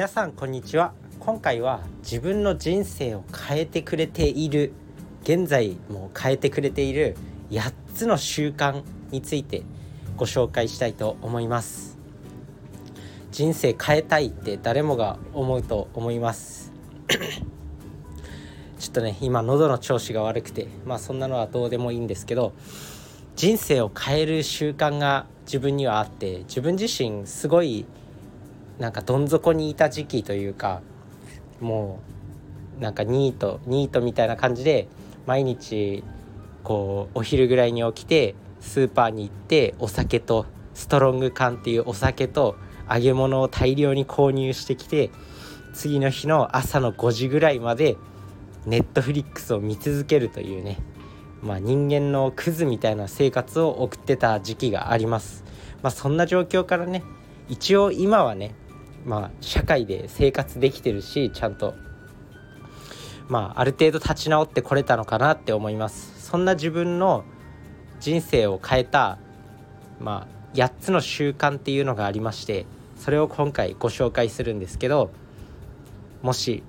皆さんこんにちは。今回は自分の人生を変えてくれている現在も変えてくれている8つの習慣についてご紹介したいと思います。人生変えたいって誰もが思うと思います。ちょっとね今喉の調子が悪くてまあそんなのはどうでもいいんですけど人生を変える習慣が自分にはあって自分自身すごいなんかどん底にいた時期というかもうなんかニートニートみたいな感じで毎日こうお昼ぐらいに起きてスーパーに行ってお酒とストロング缶っていうお酒と揚げ物を大量に購入してきて次の日の朝の5時ぐらいまでネットフリックスを見続けるというねまあ人間のクズみたいな生活を送ってた時期があります。まあそんな状況からね一応今はねまあ、社会で生活できてるしちゃんと、まあ、ある程度立ち直ってこれたのかなって思います。そんな自分の人生を変えた、まあ、8つの習慣っていうのがありましてそれを今回ご紹介するんですけどもし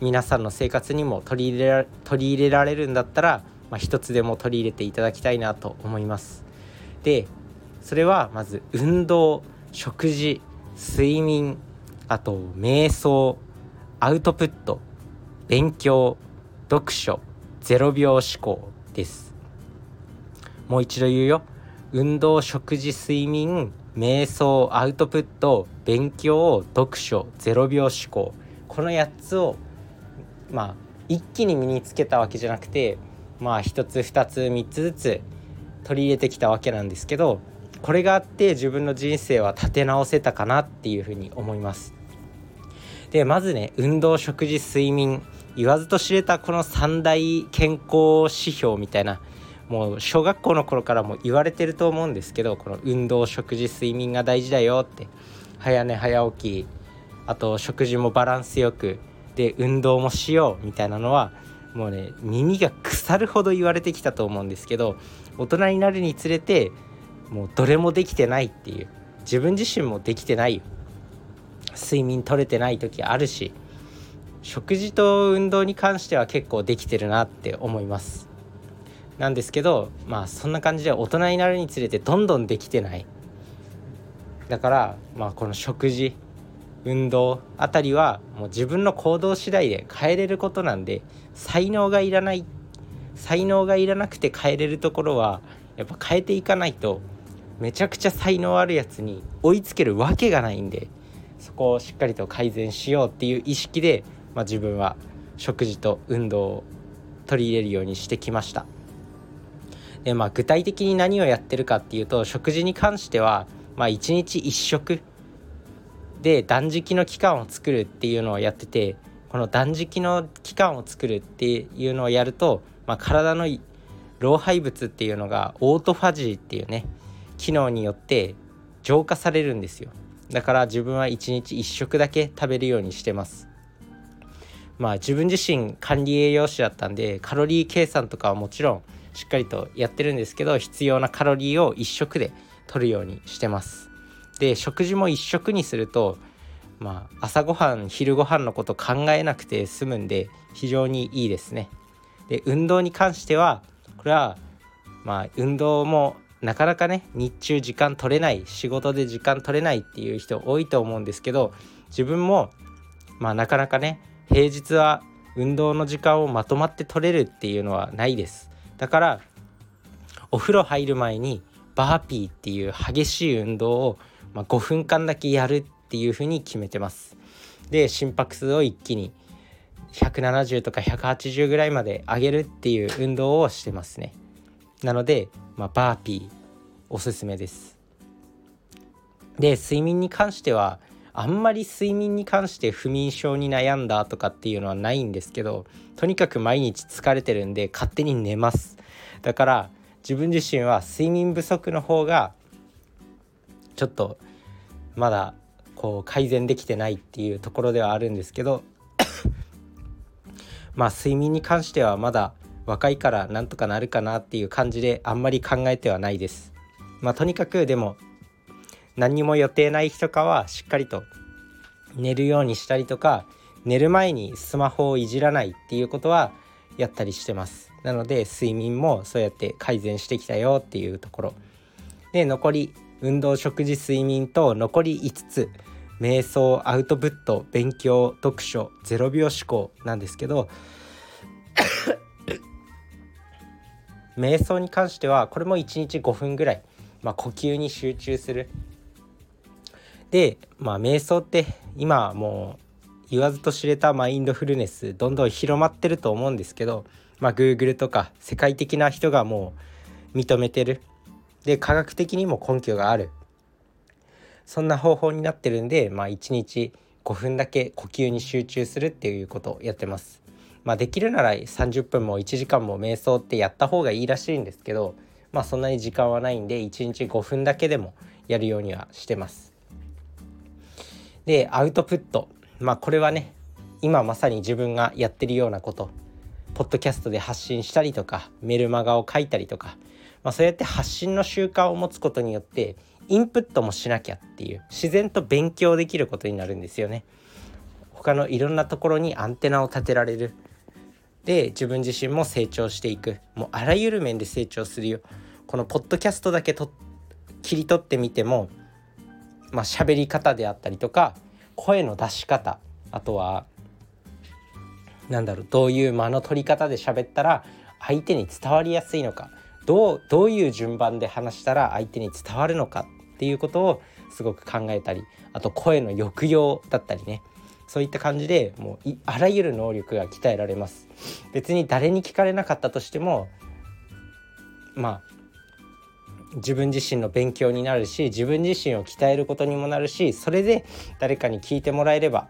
皆さんの生活にも取り入れら取り入れられるんだったら、まあ、一つでも取り入れていただきたいなと思います。でそれはまず運動食事睡眠あと瞑想アウトプット勉強読書0秒思考です。もう一度言うよ。運動食事睡眠瞑想アウトプット勉強読書0秒思考。この8つをまあ一気に身につけたわけじゃなくてまあ1つ2つ3つずつ取り入れてきたわけなんですけどこれがあって自分の人生は立て直せたかなっていうふうに思います。でまずね運動食事睡眠。言わずと知れたこの三大健康指標みたいなもう小学校の頃からも言われてると思うんですけどこの運動食事睡眠が大事だよって。早寝早起き。あと食事もバランスよく。で運動もしようみたいなのはもうね耳が腐るほど言われてきたと思うんですけど大人になるにつれてもうどれもできてないっていう。自分自身もできてない。睡眠取れてない時あるし。食事と運動に関しては結構できてるなって思います。なんですけどまあそんな感じで大人になるにつれてどんどんできてない。だからまあこの食事運動あたりはもう自分の行動次第で変えれることなんで才能がいらない才能がいらなくて変えれるところはやっぱ変えていかないとめちゃくちゃ才能あるやつに追いつけるわけがないんでそこをしっかりと改善しようっていう意識で、まあ、自分は食事と運動を取り入れるようにしてきました。でまあ具体的に何をやってるかっていうと食事に関しては、まあ、1日1食で断食の期間を作るっていうのをやっててこの断食の期間を作るっていうのをやると、まあ、体の老廃物っていうのがオートファジーっていうね機能によって浄化されるんですよ。だから自分は1日1食だけ食べるようにしてます。まあ自分自身管理栄養士だったんでカロリー計算とかはもちろんしっかりとやってるんですけど必要なカロリーを1食で取るようにしてます。で食事も1食にするとまあ朝ごはん昼ごはんのこと考えなくて済むんで非常にいいですね。で運動に関してはこれはまあ運動もなかなかね日中時間取れない仕事で時間取れないっていう人多いと思うんですけど自分もまあなかなかね平日は運動の時間をまとまって取れるっていうのはないです。だからお風呂入る前にバーピーっていう激しい運動を、まあ、5分間だけやるっていうふうに決めてます。で心拍数を一気に170とか180ぐらいまで上げるっていう運動をしてますね。なので、まあ、バーピーおすすめです。で睡眠に関してはあんまり睡眠に関して不眠症に悩んだとかっていうのはないんですけどとにかく毎日疲れてるんで勝手に寝ます。だから自分自身は睡眠不足の方がちょっとまだこう改善できてないっていうところではあるんですけどまあ睡眠に関してはまだ若いからなんとかなるかなっていう感じであんまり考えてはないです。まあとにかくでも何にも予定ない日とかはしっかりと寝るようにしたりとか寝る前にスマホをいじらないっていうことはやったりしてますなので睡眠もそうやって改善してきたよっていうところで残り運動食事睡眠と残り5つ瞑想アウトプット勉強読書0秒思考なんですけど瞑想に関してはこれも1日5分ぐらい、まあ、呼吸に集中する。でまあ瞑想って今もう言わずと知れたマインドフルネスどんどん広まってると思うんですけどまあ Google とか世界的な人がもう認めてる。で科学的にも根拠がある。そんな方法になってるんでまあ1日5分だけ呼吸に集中するっていうことをやってます。まあ、できるなら30分も1時間も瞑想ってやった方がいいらしいんですけどまあそんなに時間はないんで1日5分だけでもやるようにはしてます。でアウトプットまあこれはね今まさに自分がやってるようなことポッドキャストで発信したりとかメルマガを書いたりとか、まあ、そうやって発信の習慣を持つことによってインプットもしなきゃっていう自然と勉強できることになるんですよね。他のいろんなところにアンテナを立てられるで自分自身も成長していく。もうあらゆる面で成長するよ。このポッドキャストだけと切り取ってみてもまあ喋り方であったりとか声の出し方あとはなんだろうどういう間の取り方で喋ったら相手に伝わりやすいのかどうどういう順番で話したら相手に伝わるのかっていうことをすごく考えたりあと声の抑揚だったりね。そういった感じでもうあらゆる能力が鍛えられます別に誰に聞かれなかったとしてもまあ自分自身の勉強になるし自分自身を鍛えることにもなるしそれで誰かに聞いてもらえれば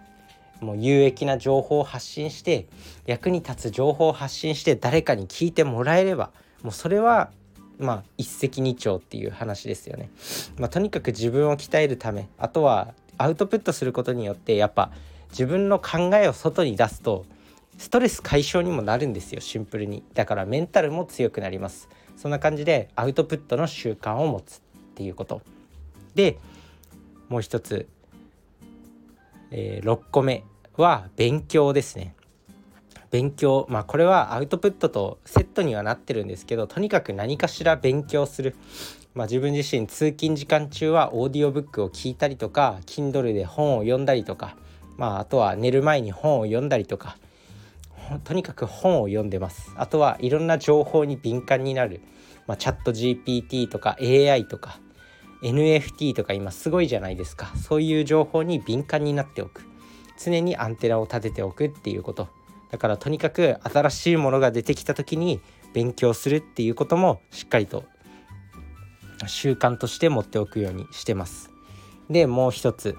もう有益な情報を発信して役に立つ情報を発信して誰かに聞いてもらえればもうそれはまあ一石二鳥っていう話ですよね。まあ、とにかく自分を鍛えるためあとはアウトプットすることによってやっぱ自分の考えを外に出すとストレス解消にもなるんですよシンプルに。だからメンタルも強くなります。そんな感じでアウトプットの習慣を持つっていうこと。でもう一つ。えー、6個目は勉強ですね。勉強。まあこれはアウトプットとセットにはなってるんですけどとにかく何かしら勉強する、まあ、自分自身通勤時間中はオーディオブックを聞いたりとか Kindle で本を読んだりとか、まあ、あとは寝る前に本を読んだりとかとにかく本を読んでます。あとはいろんな情報に敏感になる、まあ、チャット GPT とか AI とか NFT とか今すごいじゃないですか。そういう情報に敏感になっておく。常にアンテナを立てておくっていうこと。だからとにかく新しいものが出てきた時に勉強するっていうこともしっかりと習慣として持っておくようにしてます。でもう一つ。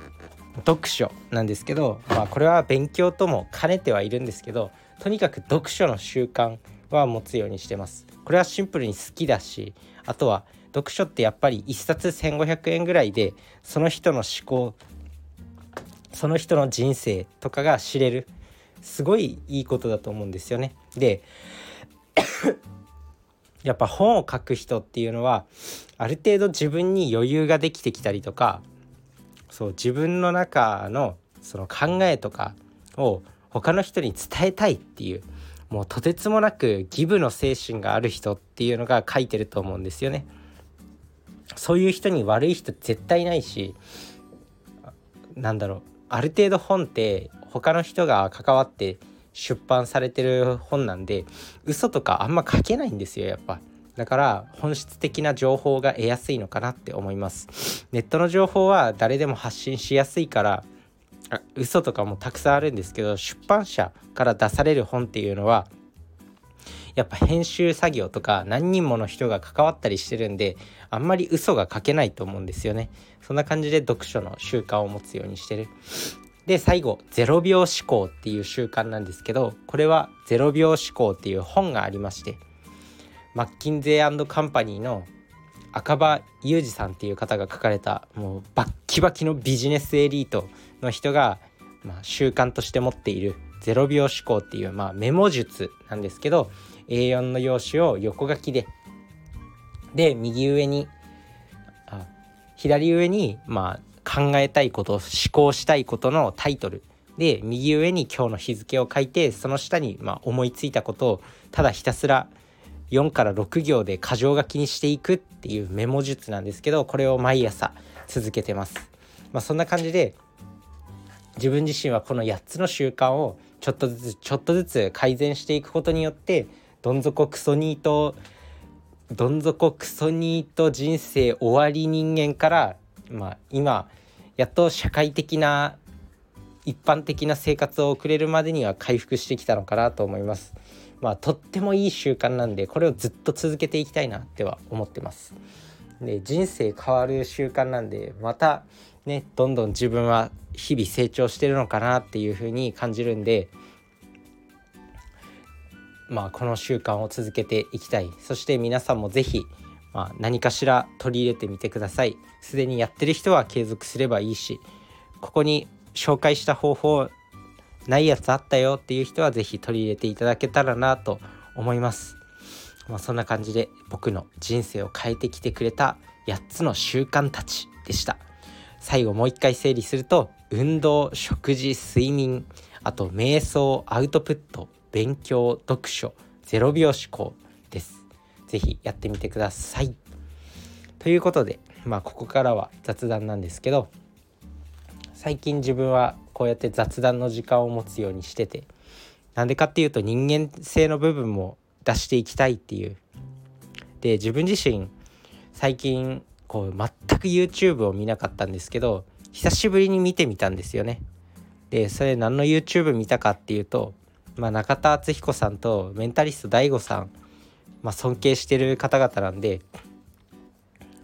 読書なんですけど、まあ、これは勉強とも兼ねてはいるんですけどとにかく読書の習慣は持つようにしてますこれはシンプルに好きだしあとは読書ってやっぱり1冊1500円ぐらいでその人の思考その人の人生とかが知れるすごいいいことだと思うんですよね。で やっぱ本を書く人っていうのはある程度自分に余裕ができてきたりとかそう自分の中のその考えとかを他の人に伝えたいっていうもうとてつもなくギブの精神がある人っていうのが書いてると思うんですよね。そういう人に悪い人絶対ないしなんだろうある程度本って他の人が関わって出版されてる本なんで嘘とかあんま書けないんですよやっぱだから本質的な情報が得やすいのかなって思います。ネットの情報は誰でも発信しやすいからあ嘘とかもたくさんあるんですけど出版社から出される本っていうのはやっぱ編集作業とか何人もの人が関わったりしてるんであんまり嘘が書けないと思うんですよね。そんな感じで読書の習慣を持つようにしてる。で最後0秒思考っていう習慣なんですけどこれは0秒思考っていう本がありましてマッキンゼーカンパニーの赤羽裕二さんっていう方が書かれたもうバッキバキのビジネスエリートの人が、まあ、習慣として持っている0秒思考っていう、まあ、メモ術なんですけど A4 の用紙を横書きでで右上にあ左上にまあ考えたいこと思考したいことのタイトル。で右上に今日の日付を書いてその下にまあ思いついたことをただひたすら4から6行で箇条書きにしていくっていうメモ術なんですけどこれを毎朝続けてます。まあ、そんな感じで自分自身はこの8つの習慣をちょっとずつちょっとずつ改善していくことによってどん底クソニートどん底クソニート人生終わり人間から、まあ、今やっと社会的な一般的な生活を送れるまでには回復してきたのかなと思います。まあとってもいい習慣なんでこれをずっと続けていきたいなっては思ってます。で人生変わる習慣なんでまたねどんどん自分は日々成長してるのかなっていう風に感じるんでまあこの習慣を続けていきたいそして皆さんも是非まあ、何かしら取り入れてみてくださいすでにやってる人は継続すればいいしここに紹介した方法ないやつあったよっていう人は是非取り入れていただけたらなと思います。まあ、そんな感じで僕の人生を変えてきてくれた8つの習慣たちでした。最後もう一回整理すると運動食事睡眠あと瞑想アウトプット勉強読書0秒思考です是非やってみてくださいということでまあここからは雑談なんですけど最近自分はこうやって雑談の時間を持つようにしててなんでかっていうと人間性の部分も出していきたいっていう。で自分自身最近こう全く YouTube を見なかったんですけど久しぶりに見てみたんですよね。でそれ何の YouTube 見たかっていうと、まあ、中田敦彦さんとメンタリスト DAIGO さん、まあ、尊敬してる方々なんで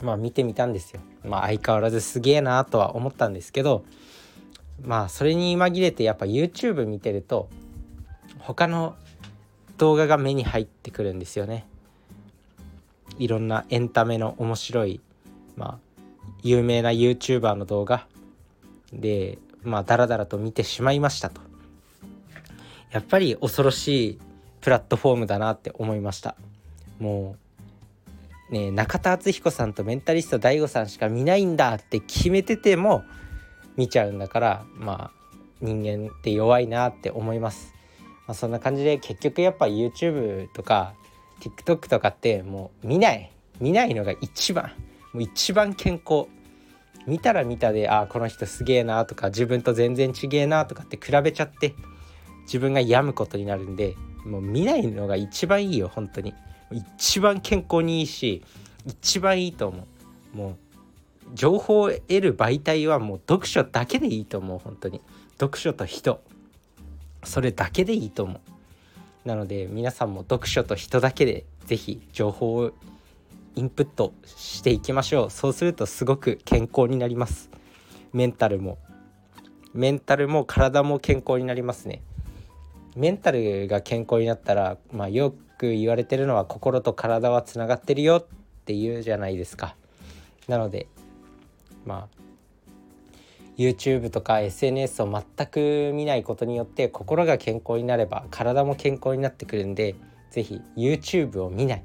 まあ見てみたんですよ。まあ相変わらずすげえなとは思ったんですけどまあそれに紛れてやっぱ YouTube 見てると他の動画が目に入ってくるんですよね。いろんなエンタメの面白いまあ有名な YouTuber の動画でまあダラダラと見てしまいましたと。やっぱり恐ろしいプラットフォームだなって思いました。もうね中田敦彦さんとメンタリスト DAIGO さんしか見ないんだって決めてても見ちゃうんだからまあ人間って弱いなって思います。まあ、そんな感じで結局やっぱ YouTube とか TikTok とかってもう見ない。見ないのが一番。もう一番健康。見たら見たでああこの人すげえなとか自分と全然違えなとかって比べちゃって自分が病むことになるんでもう見ないのが一番いいよ本当に。一番健康にいいし一番いいと思う。もう情報を得る媒体はもう読書だけでいいと思う本当に。読書と人。それだけでいいと思う。なので皆さんも読書と人だけで是非情報をインプットしていきましょう。そうするとすごく健康になります。メンタルも。メンタルも体も健康になりますね。メンタルが健康になったら、まあ、よく言われてるのは心と体はつながってるよっていうじゃないですか。なのでまあ YouTube とか SNS を全く見ないことによって心が健康になれば体も健康になってくるんで是非 YouTube を見ない。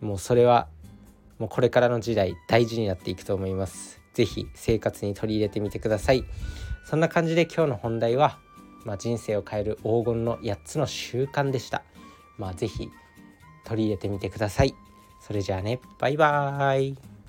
もうそれはもうこれからの時代大事になっていくと思います。是非生活に取り入れてみてください。そんな感じで今日の本題は、まあ、人生を変える黄金の8つの習慣でした。まあ是非取り入れてみてください。それじゃあねバイバーイ。